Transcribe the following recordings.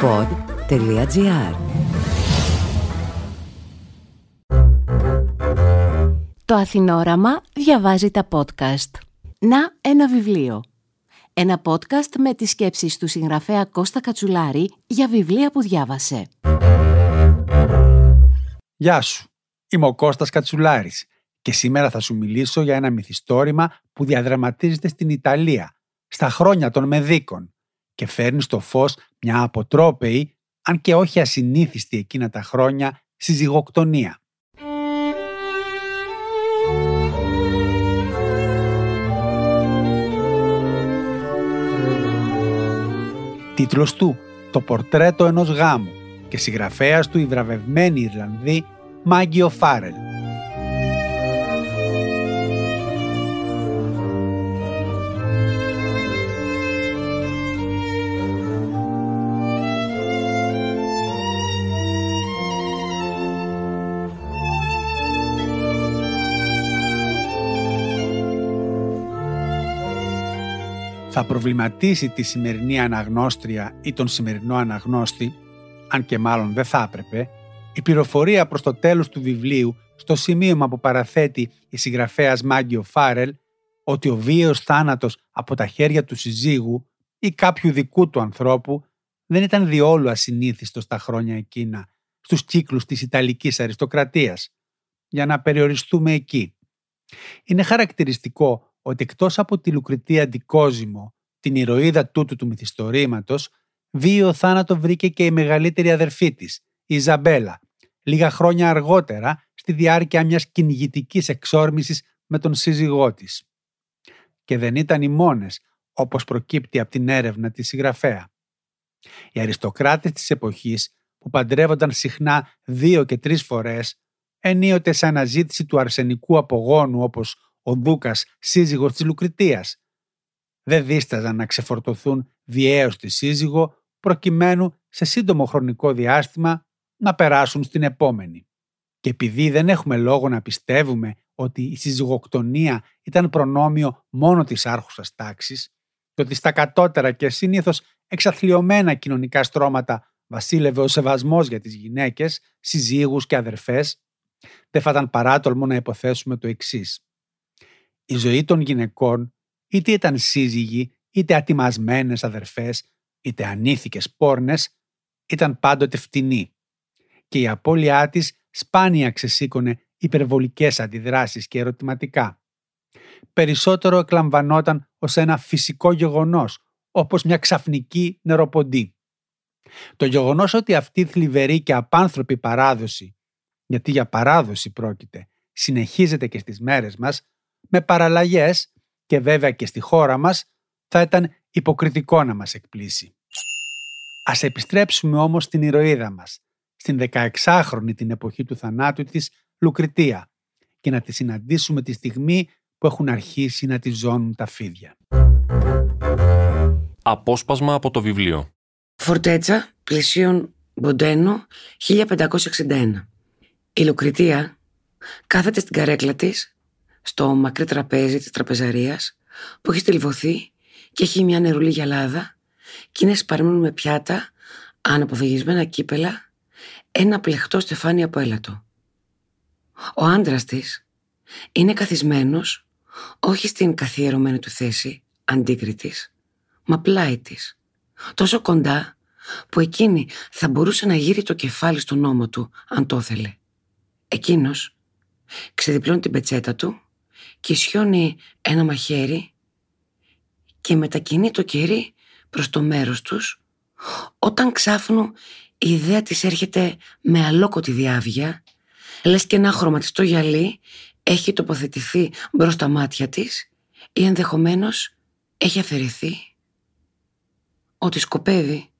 pod.gr Το Αθηνόραμα διαβάζει τα podcast. Να ένα βιβλίο. Ένα podcast με τις σκέψεις του συγγραφέα Κώστα Κατσουλάρη για βιβλία που διάβασε. Γεια σου, είμαι ο Κώστας Κατσουλάρης και σήμερα θα σου μιλήσω για ένα μυθιστόρημα που διαδραματίζεται στην Ιταλία, στα χρόνια των Μεδίκων και φέρνει στο φως μια αποτρόπαιη, αν και όχι ασυνήθιστη εκείνα τα χρόνια, συζυγοκτονία. Τίτλος του «Το πορτρέτο ενός γάμου» και συγγραφέας του η βραβευμένη Ιρλανδή Μάγκιο Φάρελ. Θα προβληματίσει τη σημερινή αναγνώστρια ή τον σημερινό αναγνώστη, αν και μάλλον δεν θα έπρεπε, η πληροφορία προς το τέλος του βιβλίου, στο σημείωμα που παραθέτει η συγγραφέας Μάγκιο Φάρελ, ότι ο βίαιος θάνατος από τα χέρια του συζύγου ή κάποιου δικού του ανθρώπου δεν ήταν διόλου ασυνήθιστος στα χρόνια εκείνα, στους κύκλους της Ιταλικής αριστοκρατίας, για να περιοριστούμε εκεί. Είναι χαρακτηριστικό ότι εκτός από τη Λουκριτή Αντικόζημο, την ηρωίδα τούτου του μυθιστορήματος, βίαιο θάνατο βρήκε και η μεγαλύτερη αδερφή της, η Ιζαμπέλα, λίγα χρόνια αργότερα στη διάρκεια μιας κυνηγητικής εξόρμησης με τον σύζυγό της. Και δεν ήταν οι μόνες, όπως προκύπτει από την έρευνα της συγγραφέα. Οι αριστοκράτες της εποχής, που παντρεύονταν συχνά δύο και τρεις φορές, ενίοτε σε αναζήτηση του αρσενικού απογόνου όπως ο Δούκας, σύζυγος της Λουκριτίας. Δεν δίσταζαν να ξεφορτωθούν βιαίως τη σύζυγο προκειμένου σε σύντομο χρονικό διάστημα να περάσουν στην επόμενη. Και επειδή δεν έχουμε λόγο να πιστεύουμε ότι η συζυγοκτονία ήταν προνόμιο μόνο της άρχουσας τάξης και ότι στα κατώτερα και συνήθως εξαθλειωμένα κοινωνικά στρώματα βασίλευε ο σεβασμός για τις γυναίκες, συζύγους και αδερφές, δεν θα ήταν παράτολμο να υποθέσουμε το εξής. Η ζωή των γυναικών, είτε ήταν σύζυγοι, είτε ατιμασμένες αδερφές, είτε ανήθικες πόρνες, ήταν πάντοτε φτηνή και η απώλειά της σπάνια ξεσήκωνε υπερβολικές αντιδράσεις και ερωτηματικά. Περισσότερο εκλαμβανόταν ως ένα φυσικό γεγονός, όπως μια ξαφνική νεροποντή. Το γεγονός ότι αυτή η θλιβερή και απάνθρωπη παράδοση, γιατί για παράδοση πρόκειται, συνεχίζεται και στις μέρες μας, με παραλλαγές και βέβαια και στη χώρα μας, θα ήταν υποκριτικό να μας εκπλήσει. Ας επιστρέψουμε όμως στην ηρωίδα μας, στην 16χρονη την εποχή του θανάτου της Λουκριτία και να τη συναντήσουμε τη στιγμή που έχουν αρχίσει να τη ζώνουν τα φίδια. Απόσπασμα από το βιβλίο. Φορτέτσα, πλαισίων Μποντένο, 1561. Η Λουκριτία κάθεται στην καρέκλα της, στο μακρύ τραπέζι της τραπεζαρίας, που έχει στελβωθεί και έχει μια νερουλή γυαλάδα και είναι σπαρμένου με πιάτα, αναποφυγισμένα κύπελα ένα πλεχτό στεφάνι από έλατο. Ο άντρας της είναι καθισμένος όχι στην καθιερωμένη του θέση, αντίκριτης, μα πλάι της, τόσο κοντά που εκείνη θα μπορούσε να γύρει το κεφάλι στον ώμο του αν το ήθελε. Εκείνος ξεδιπλώνει την πετσέτα του και σιώνει ένα μαχαίρι και μετακινεί το κερί προς το μέρος τους όταν ξάφνου η ιδέα της έρχεται με αλόκοτη διάβια, λες και ένα χρωματιστό γυαλί έχει τοποθετηθεί μπρος στα μάτια της ή ενδεχομένως έχει αφαιρεθεί ότι σκοπεύει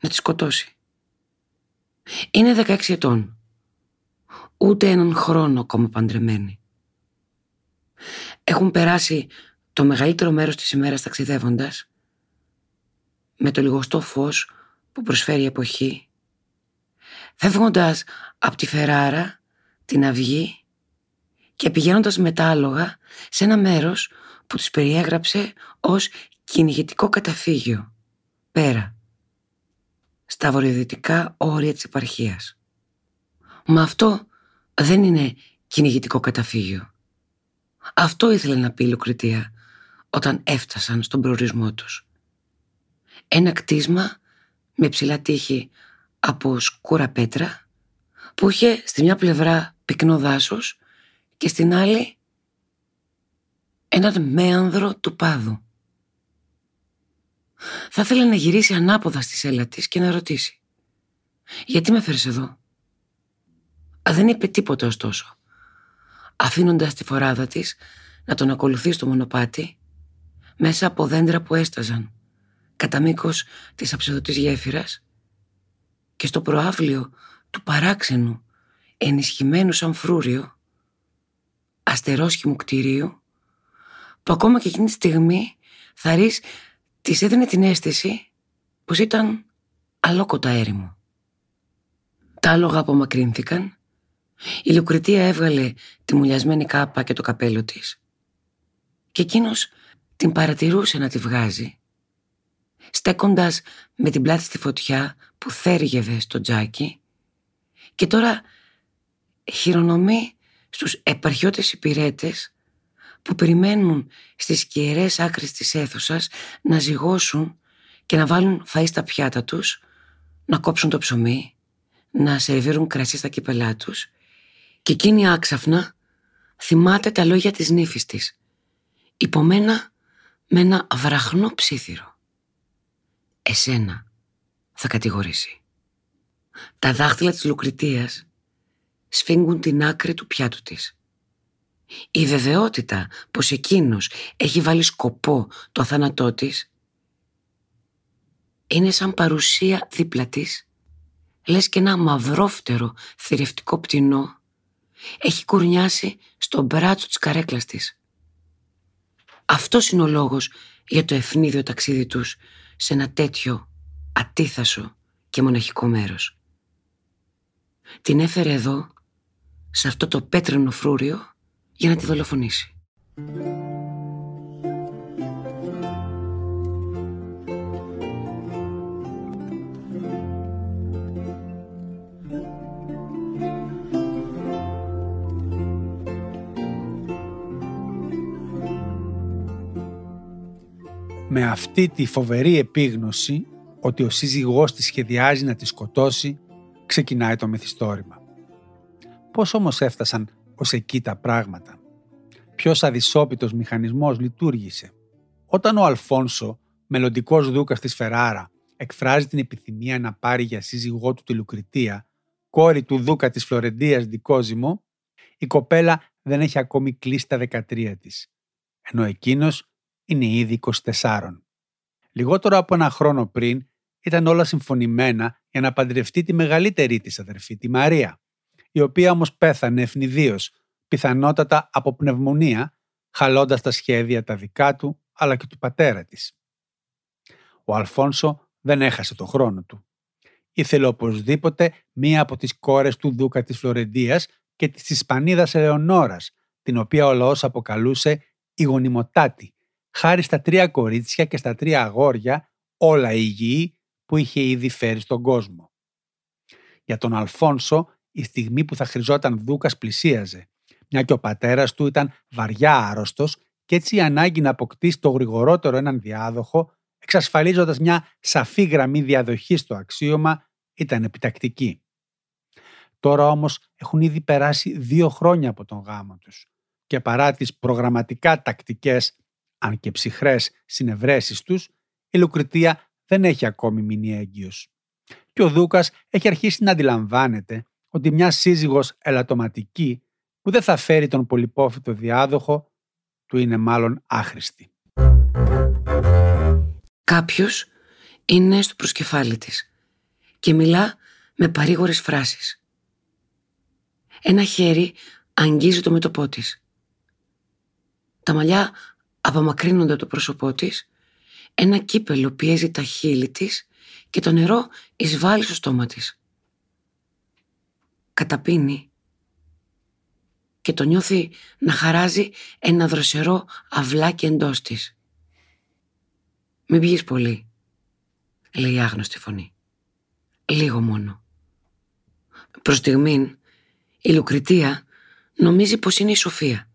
να τη σκοτώσει. Είναι 16 ετών. Ούτε έναν χρόνο ακόμα παντρεμένη. Έχουν περάσει το μεγαλύτερο μέρος της ημέρας ταξιδεύοντας με το λιγοστό φως που προσφέρει η εποχή, φεύγοντας από τη Φεράρα, την Αυγή και πηγαίνοντας μετάλογα σε ένα μέρος που τους περιέγραψε ως κυνηγητικό καταφύγιο, πέρα, στα βορειοδυτικά όρια της επαρχίας. Μα αυτό δεν είναι κυνηγητικό καταφύγιο. Αυτό ήθελε να πει η Λουκριτία όταν έφτασαν στον προορισμό τους. Ένα κτίσμα με ψηλά τείχη από σκούρα πέτρα που είχε στη μια πλευρά πυκνό δάσος και στην άλλη έναν μέανδρο του πάδου. Θα ήθελε να γυρίσει ανάποδα στη σέλα της και να ρωτήσει «Γιατί με φέρεις εδώ» δεν είπε τίποτα ωστόσο. Αφήνοντας τη φοράδα της να τον ακολουθεί στο μονοπάτι μέσα από δέντρα που έσταζαν κατά μήκος της αψιδωτής γέφυρας και στο προάβλιο του παράξενου ενισχυμένου σαν φρούριο αστερόσχημου κτηρίου που ακόμα και εκείνη τη στιγμή Θαρής της έδινε την αίσθηση πως ήταν αλόκοτα έρημο. Τα άλογα απομακρύνθηκαν η Λουκριτία έβγαλε τη μουλιασμένη κάπα και το καπέλο της. Και εκείνος την παρατηρούσε να τη βγάζει στέκοντας με την πλάτη στη φωτιά που θέργευε στο τζάκι και τώρα χειρονομεί στους επαρχιώτες υπηρέτες που περιμένουν στις κερές άκρες της αίθουσας να ζυγώσουν και να βάλουν φαΐ στα πιάτα τους, να κόψουν το ψωμί, να σερβίρουν κρασί στα κύπελά τους και εκείνη άξαφνα θυμάται τα λόγια της νύφης της, υπομένα με ένα βραχνό ψήθυρο. Εσένα θα κατηγορήσει. Τα δάχτυλα της Λουκριτίας σφίγγουν την άκρη του πιάτου της. Η βεβαιότητα πως εκείνος έχει βάλει σκοπό το θάνατό της είναι σαν παρουσία δίπλα της, λες και ένα μαυρόφτερο θηρευτικό πτηνό έχει κουρνιάσει στο μπράτσο της καρέκλας της. Αυτός είναι ο λόγος για το ευνίδιο ταξίδι τους σε ένα τέτοιο ατίθασο και μοναχικό μέρος. Την έφερε εδώ, σε αυτό το πέτρινο φρούριο, για να τη δολοφονήσει. Με αυτή τη φοβερή επίγνωση ότι ο σύζυγός της σχεδιάζει να τη σκοτώσει, ξεκινάει το μυθιστόρημα. Πώς όμως έφτασαν ως εκεί τα πράγματα; Ποιος αδυσόπιτος μηχανισμός λειτουργήσε; Όταν ο Αλφόνσο, μελλοντικός δούκας της Φεράρα, εκφράζει την επιθυμία να πάρει για σύζυγό του τη Λουκριτία, κόρη του δούκα της Φλωρεντίας Δικόζημο, η κοπέλα δεν έχει ακόμη κλείσει τα 13 της, ενώ εκείνος είναι ήδη 24. Λιγότερο από ένα χρόνο πριν ήταν όλα συμφωνημένα για να παντρευτεί τη μεγαλύτερη της αδερφή, τη Μαρία, η οποία όμως πέθανε ευνηδίως, πιθανότατα από πνευμονία, χαλώντας τα σχέδια τα δικά του αλλά και του πατέρα της. Ο Αλφόνσο δεν έχασε το χρόνο του. Ήθελε οπωσδήποτε μία από τις κόρες του Δούκα της Φλωρεντίας και της Ισπανίδας Ελεονόρας, την οποία ο λαός αποκαλούσε η γονιμοτάτη, χάρη στα τρία κορίτσια και στα τρία αγόρια, όλα υγιή που είχε ήδη φέρει στον κόσμο. Για τον Αλφόνσο η στιγμή που θα χρειζόταν δούκας πλησίαζε, μια και ο πατέρας του ήταν βαριά άρρωστος και έτσι η ανάγκη να αποκτήσει το γρηγορότερο έναν διάδοχο, εξασφαλίζοντας μια σαφή γραμμή διαδοχής στο αξίωμα, ήταν επιτακτική. Τώρα όμως έχουν ήδη περάσει δύο χρόνια από τον γάμο τους και παρά τις προγραμματικά τακτικές αν και ψυχρές συνευρέσεις τους, η Λουκριτία δεν έχει ακόμη μείνει έγκυος. Και ο Δούκας έχει αρχίσει να αντιλαμβάνεται ότι μια σύζυγος ελαττωματική που δεν θα φέρει τον πολυπόφητο διάδοχο του είναι μάλλον άχρηστη. Κάποιος είναι στο προσκεφάλι της και μιλά με παρήγορες φράσεις. Ένα χέρι αγγίζει το μέτωπό της. Τα μαλλιά απομακρύνονται από το πρόσωπό της, ένα κύπελο πιέζει τα χείλη της και το νερό εισβάλλει στο στόμα της. Καταπίνει και το νιώθει να χαράζει ένα δροσερό αυλάκι εντός της. «Μην πιείς πολύ», λέει η άγνωστη φωνή. λίγο μόνο. Προς στιγμήν, η Λουκριτία νομίζει πως είναι η Σοφία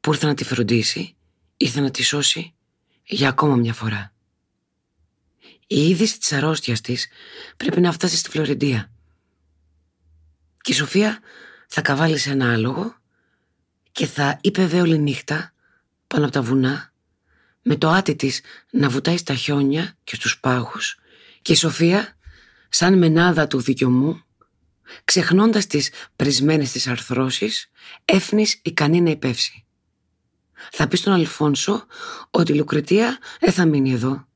που ήρθε να τη φροντίσει, ήρθε να τη σώσει για ακόμα μια φορά. Η είδηση της αρρώστιας της πρέπει να φτάσει στη Φλωρεντία. Και η Σοφία θα καβάλει σε ένα άλογο και θα είπε όλη νύχτα πάνω από τα βουνά με το άτι της να βουτάει στα χιόνια και στους πάγους και η Σοφία σαν μενάδα του δικαιωμού ξεχνώντας τις πρισμένες της αρθρώσεις έφνης ικανή να υπεύσει. Θα πεις στον Αλφόνσο ότι η Λουκριτία δεν θα μείνει εδώ.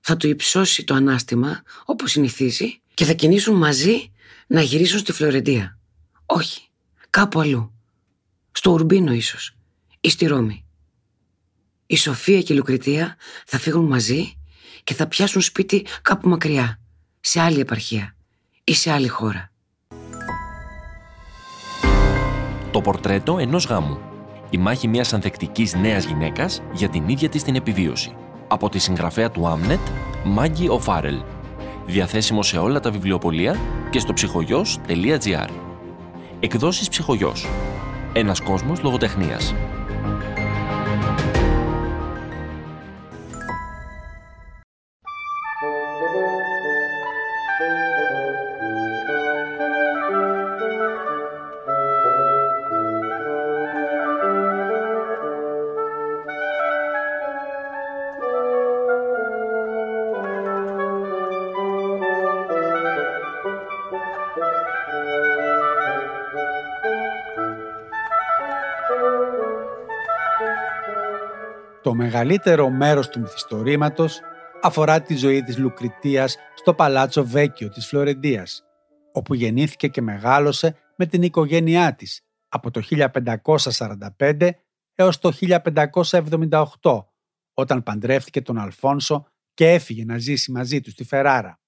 Θα του υψώσει το ανάστημα όπως συνηθίζει και θα κινήσουν μαζί να γυρίσουν στη Φλωρεντία. Όχι, κάπου αλλού. Στο Ουρμπίνο ίσως ή στη Ρώμη. Η Σοφία και η Λουκριτία θα φύγουν μαζί και θα πιάσουν σπίτι κάπου μακριά, σε άλλη επαρχία ή σε άλλη χώρα. Το πορτρέτο ενός γάμου. Η μάχη μιας ανθεκτικής νέας γυναίκας για την ίδια της την επιβίωση. Από τη συγγραφέα του Άμνετ, Μάγκη Οφάρελ. Διαθέσιμο σε όλα τα βιβλιοπολία και στο ψυχογιός.gr. Εκδόσεις Ψυχογιός. Ένας κόσμος λογοτεχνίας. Το μεγαλύτερο μέρος του μυθιστορήματος αφορά τη ζωή της Λουκριτίας στο Παλάτσο Βέκιο της Φλωρεντίας, όπου γεννήθηκε και μεγάλωσε με την οικογένειά της από το 1545 έως το 1578, όταν παντρεύτηκε τον Αλφόνσο και έφυγε να ζήσει μαζί του στη Φεράρα.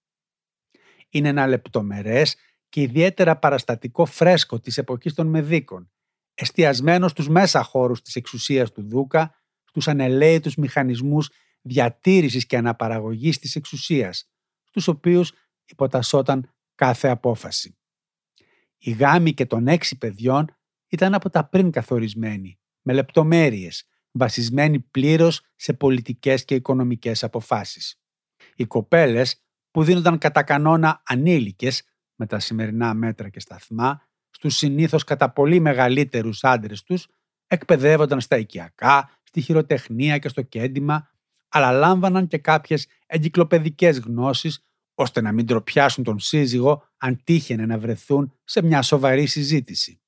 Είναι ένα λεπτομερές και ιδιαίτερα παραστατικό φρέσκο της εποχής των Μεδίκων, εστιασμένος στους μέσα χώρους της εξουσίας του Δούκα τους ανελαίητους μηχανισμούς διατήρησης και αναπαραγωγής της εξουσίας, στους οποίους υποτασσόταν κάθε απόφαση. Η γάμη και των έξι παιδιών ήταν από τα πριν καθορισμένοι, με λεπτομέρειες, βασισμένοι πλήρως σε πολιτικές και οικονομικές αποφάσεις. Οι κοπέλες, που δίνονταν κατά κανόνα ανήλικες με τα σημερινά μέτρα και σταθμά, στους συνήθως κατά πολύ μεγαλύτερους άντρες τους, εκπαιδεύονταν στα οικιακά, στη χειροτεχνία και στο κέντημα, αλλά λάμβαναν και κάποιες εγκυκλοπαιδικές γνώσεις, ώστε να μην τροπιάσουν τον σύζυγο αν τύχαινε να βρεθούν σε μια σοβαρή συζήτηση.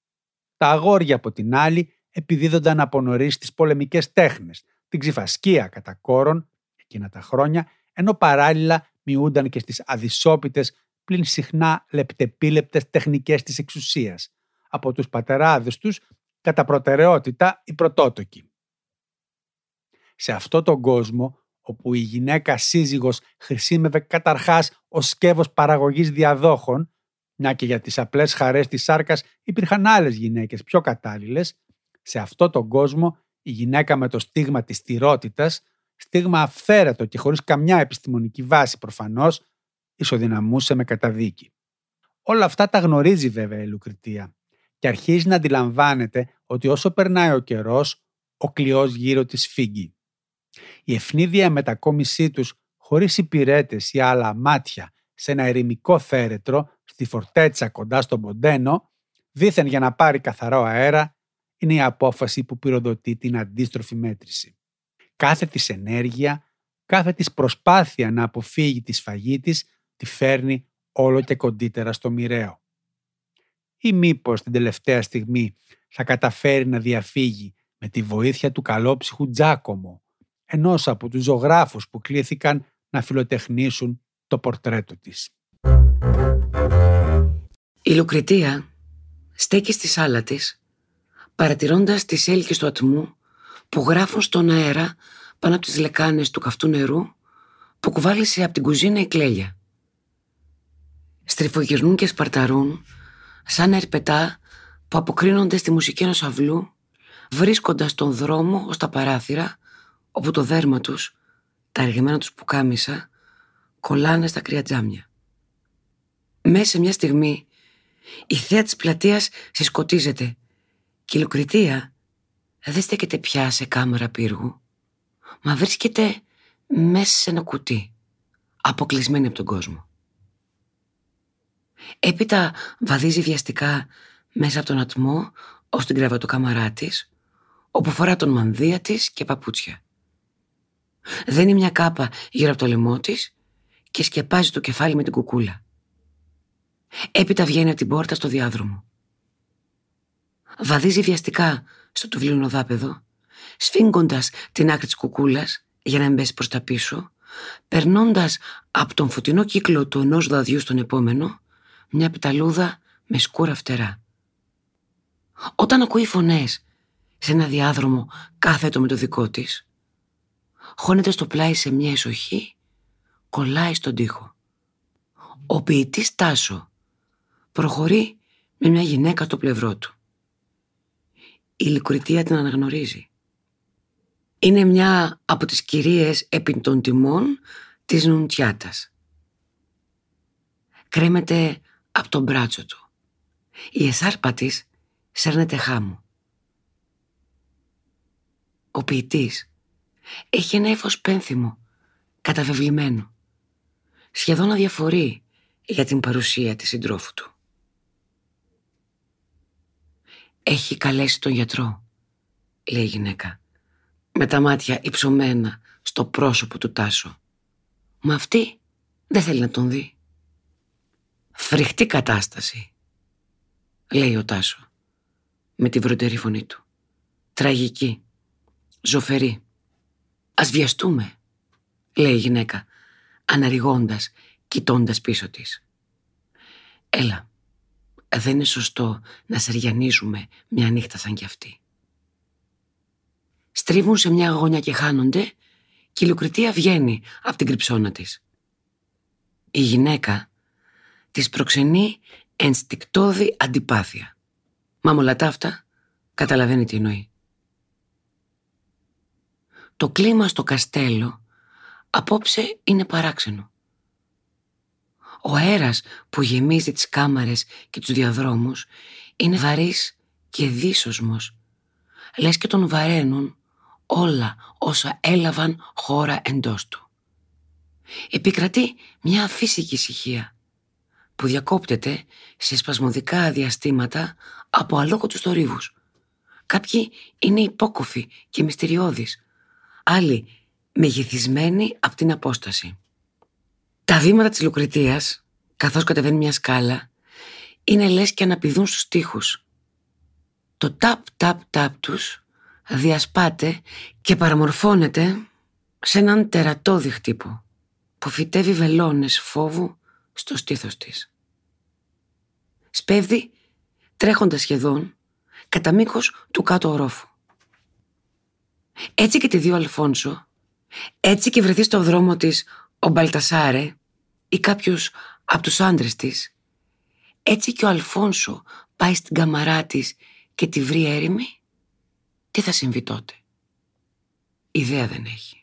Τα αγόρια από την άλλη επιδίδονταν από νωρίς τις πολεμικές τέχνες, την ξυφασκία κατά κόρον εκείνα τα χρόνια, ενώ παράλληλα μειούνταν και στις αδυσόπιτες πλην συχνά λεπτεπίλεπτες τεχνικές της εξουσίας, από τους πατεράδες τους κατά προτεραιότητα οι πρωτότοκοι σε αυτό τον κόσμο όπου η γυναίκα σύζυγος χρησιμεύε καταρχάς ως σκεύος παραγωγής διαδόχων, μια και για τις απλές χαρές της σάρκας υπήρχαν άλλες γυναίκες πιο κατάλληλες, σε αυτό τον κόσμο η γυναίκα με το στίγμα της τυρότητας, στίγμα αυθαίρετο και χωρίς καμιά επιστημονική βάση προφανώς, ισοδυναμούσε με καταδίκη. Όλα αυτά τα γνωρίζει βέβαια η Λουκριτία και αρχίζει να αντιλαμβάνεται ότι όσο περνάει ο καιρός, ο κλειός γύρω της φύγει. Η ευνίδια μετακόμισή τους χωρίς υπηρέτες ή άλλα μάτια σε ένα ερημικό θέρετρο στη φορτέτσα κοντά στον Ποντένο, δήθεν για να πάρει καθαρό αέρα, είναι η απόφαση που πυροδοτεί την αντίστροφη μέτρηση. Κάθε της ενέργεια, κάθε της προσπάθεια να αποφύγει τη σφαγή της, τη φέρνει όλο και κοντύτερα στο μοιραίο. Ή μήπως την τελευταία στιγμή θα καταφέρει να διαφύγει με τη βοήθεια του καλόψυχου Τζάκομο, ενός από τους ζωγράφους που κλήθηκαν να φιλοτεχνήσουν το πορτρέτο της. Η Λουκριτία στέκει στη σάλα της, παρατηρώντας τις έλκες του ατμού που γράφουν στον αέρα πάνω από τις λεκάνες του καυτού νερού που κουβάλισε από την κουζίνα η κλέλια. Στριφογυρνούν και σπαρταρούν σαν ερπετά που αποκρίνονται στη μουσική ενός αυλού βρίσκοντας τον δρόμο ως τα παράθυρα όπου το δέρμα τους, τα αργημένα τους πουκάμισα, κολλάνε στα κρύα τζάμια. Μέσα σε μια στιγμή η θέα της πλατείας συσκοτίζεται και η Λουκριτία δεν στέκεται πια σε κάμερα πύργου, μα βρίσκεται μέσα σε ένα κουτί, αποκλεισμένη από τον κόσμο. Έπειτα βαδίζει βιαστικά μέσα από τον ατμό ως την κρεβατοκάμαρά της, όπου φορά τον μανδύα της και παπούτσια. Δένει μια κάπα γύρω από το λαιμό της και σκεπάζει το κεφάλι με την κουκούλα. Έπειτα βγαίνει από την πόρτα στο διάδρομο. Βαδίζει βιαστικά στο τουβλινοδάπεδο, σφίγγοντας την άκρη της κουκούλας για να εμπέσει προς τα πίσω, περνώντας από τον φωτεινό κύκλο του ενός δαδιού στον επόμενο, μια πεταλούδα με σκούρα φτερά. Όταν ακούει φωνές σε ένα διάδρομο κάθετο με το δικό της, χώνεται στο πλάι σε μια εσοχή, κολλάει στον τοίχο. Ο ποιητής Τάσο προχωρεί με μια γυναίκα στο πλευρό του. Η Λυκουρητία την αναγνωρίζει. Είναι μια από τις κυρίες επί των τιμών της Νουντσιάτας. Κρέμεται από τον μπράτσο του. Η εσάρπα της σέρνεται χάμου. Ο ποιητής έχει ένα ύφος πένθυμο, καταβεβλημένο. Σχεδόν αδιαφορεί για την παρουσία της συντρόφου του. Έχει καλέσει τον γιατρό, λέει η γυναίκα, με τα μάτια υψωμένα στο πρόσωπο του Τάσο. Μα αυτή δεν θέλει να τον δει. Φρικτή κατάσταση, λέει ο Τάσο, με τη βροντερή φωνή του. Τραγική, ζωφερή. Ας βιαστούμε, λέει η γυναίκα, αναριγώντας, κοιτώντας πίσω της. Έλα, δεν είναι σωστό να σεριανίζουμε μια νύχτα σαν κι αυτή. Στρίβουν σε μια γωνιά και χάνονται και η Λουκριτία βγαίνει από την κρυψώνα της. Η γυναίκα της προξενεί ενστικτόδη αντιπάθεια. Μα με όλα τα αυτά καταλαβαίνει τι εννοεί. Το κλίμα στο καστέλο απόψε είναι παράξενο. Ο αέρας που γεμίζει τις κάμαρες και τους διαδρόμους είναι βαρύς και δύσοσμος. Λες και τον βαραίνουν όλα όσα έλαβαν χώρα εντός του. Επικρατεί μια φυσική ησυχία που διακόπτεται σε σπασμωδικά διαστήματα από αλόκοτους θορύβους. Κάποιοι είναι υπόκοφοι και μυστηριώδεις, άλλοι μεγεθυσμένοι από την απόσταση. Τα βήματα της Λουκριτίας, καθώς κατεβαίνει μια σκάλα, είναι λες και αναπηδούν στους τοίχους. Το τάπ-τάπ-τάπ τους διασπάται και παραμορφώνεται σε έναν τερατώδη χτύπο που φυτεύει βελόνες φόβου στο στήθος της. Σπέβδει τρέχοντας σχεδόν κατά μήκος του κάτω ορόφου. Έτσι και τη δύο Αλφόνσο, έτσι και βρεθεί στο δρόμο της ο Μπαλτασάρε ή κάποιος από τους άντρες της, έτσι και ο Αλφόνσο πάει στην καμαρά της και τη βρει έρημη, τι θα συμβεί τότε; Ιδέα δεν έχει.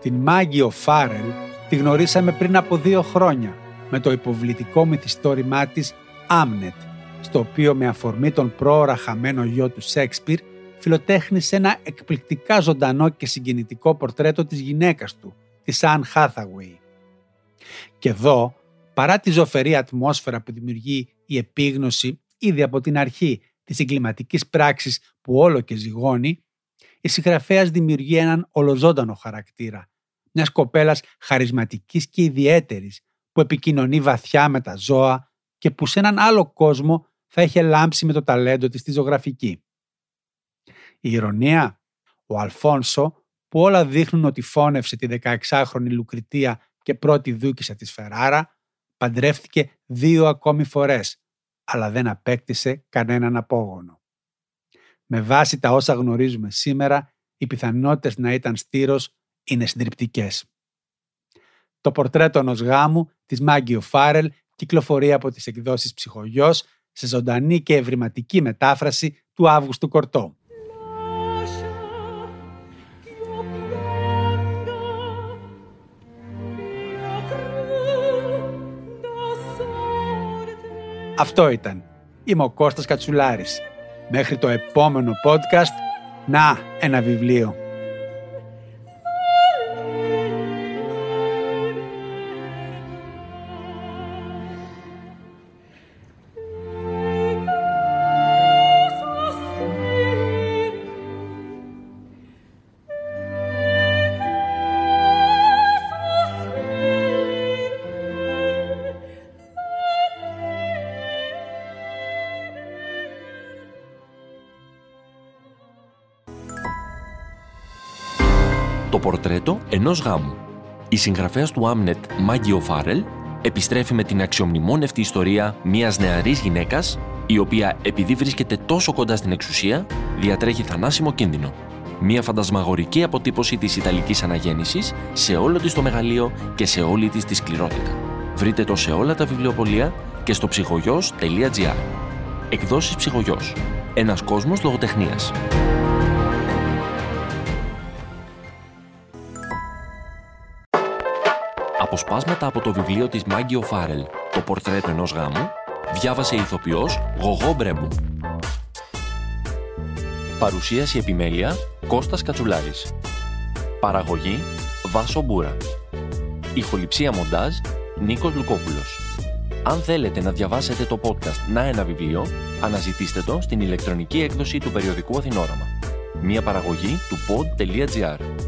Την Μάγκιο Φάρελ τη γνωρίσαμε πριν από δύο χρόνια με το υποβλητικό μυθιστόρημά της Άμνετ, στο οποίο με αφορμή τον πρόωρα χαμένο γιο του Σέξπιρ φιλοτέχνησε ένα εκπληκτικά ζωντανό και συγκινητικό πορτρέτο της γυναίκας του, της Αν Χάθαγουι. Και εδώ, παρά τη ζωφερή ατμόσφαιρα που δημιουργεί η επίγνωση ήδη από την αρχή της εγκληματικής πράξης που όλο και ζυγώνει, η συγγραφέας δημιουργεί έναν ολοζώντανο χαρακτήρα, μιας κοπέλας χαρισματικής και ιδιαίτερης που επικοινωνεί βαθιά με τα ζώα και που σε έναν άλλο κόσμο θα είχε λάμψει με το ταλέντο της στη ζωγραφική. Η ηρωνία, ο Αλφόνσο, που όλα δείχνουν ότι φώνευσε τη 16χρονη Λουκριτία και πρώτη δούκισα της Φεράρα, παντρεύτηκε δύο ακόμη φορές, αλλά δεν απέκτησε κανέναν απόγονο. Με βάση τα όσα γνωρίζουμε σήμερα, οι πιθανότητες να ήταν στήρος είναι συντριπτικές. Το πορτρέτο ενός γάμου της Μάγκιο Φάρελ κυκλοφορεί από τις εκδόσεις Ψυχογιός σε ζωντανή και ευρηματική μετάφραση του Αύγουστου Κορτό. Αυτό ήταν. Είμαι ο Κώστας Κατσουλάρης. Μέχρι το επόμενο podcast, να ένα βιβλίο. Το πορτρέτο ενός γάμου. Η συγγραφέας του Άμνετ, Μάγκη Φάρελ, επιστρέφει με την αξιομνημόνευτη ιστορία μιας νεαρής γυναίκας, η οποία επειδή βρίσκεται τόσο κοντά στην εξουσία, διατρέχει θανάσιμο κίνδυνο. Μια φαντασμαγορική αποτύπωση της Ιταλικής αναγέννησης σε όλο της το μεγαλείο και σε όλη της τη σκληρότητα. Βρείτε το σε όλα τα βιβλιοπολία και στο ψυχογιός.gr. Εκδόσεις Ψυχογιός. Ένας κόσμος λογοτεχνίας. Αποσπάσματα από το βιβλίο της Μάγκη Φάρελ «Το πορτρέτο ενός γάμου» διάβασε η ηθοποιός Γογό Μπρέμπου. Παρουσίαση επιμέλεια Κώστας Κατσουλάρης. Παραγωγή Βάσο Μπούρα. Ηχοληψία μοντάζ Νίκος Λουκόπουλος. Αν θέλετε να διαβάσετε το podcast «Να ένα βιβλίο», αναζητήστε το στην ηλεκτρονική έκδοση του περιοδικού Αθηνόραμα. Μία παραγωγή του pod.gr.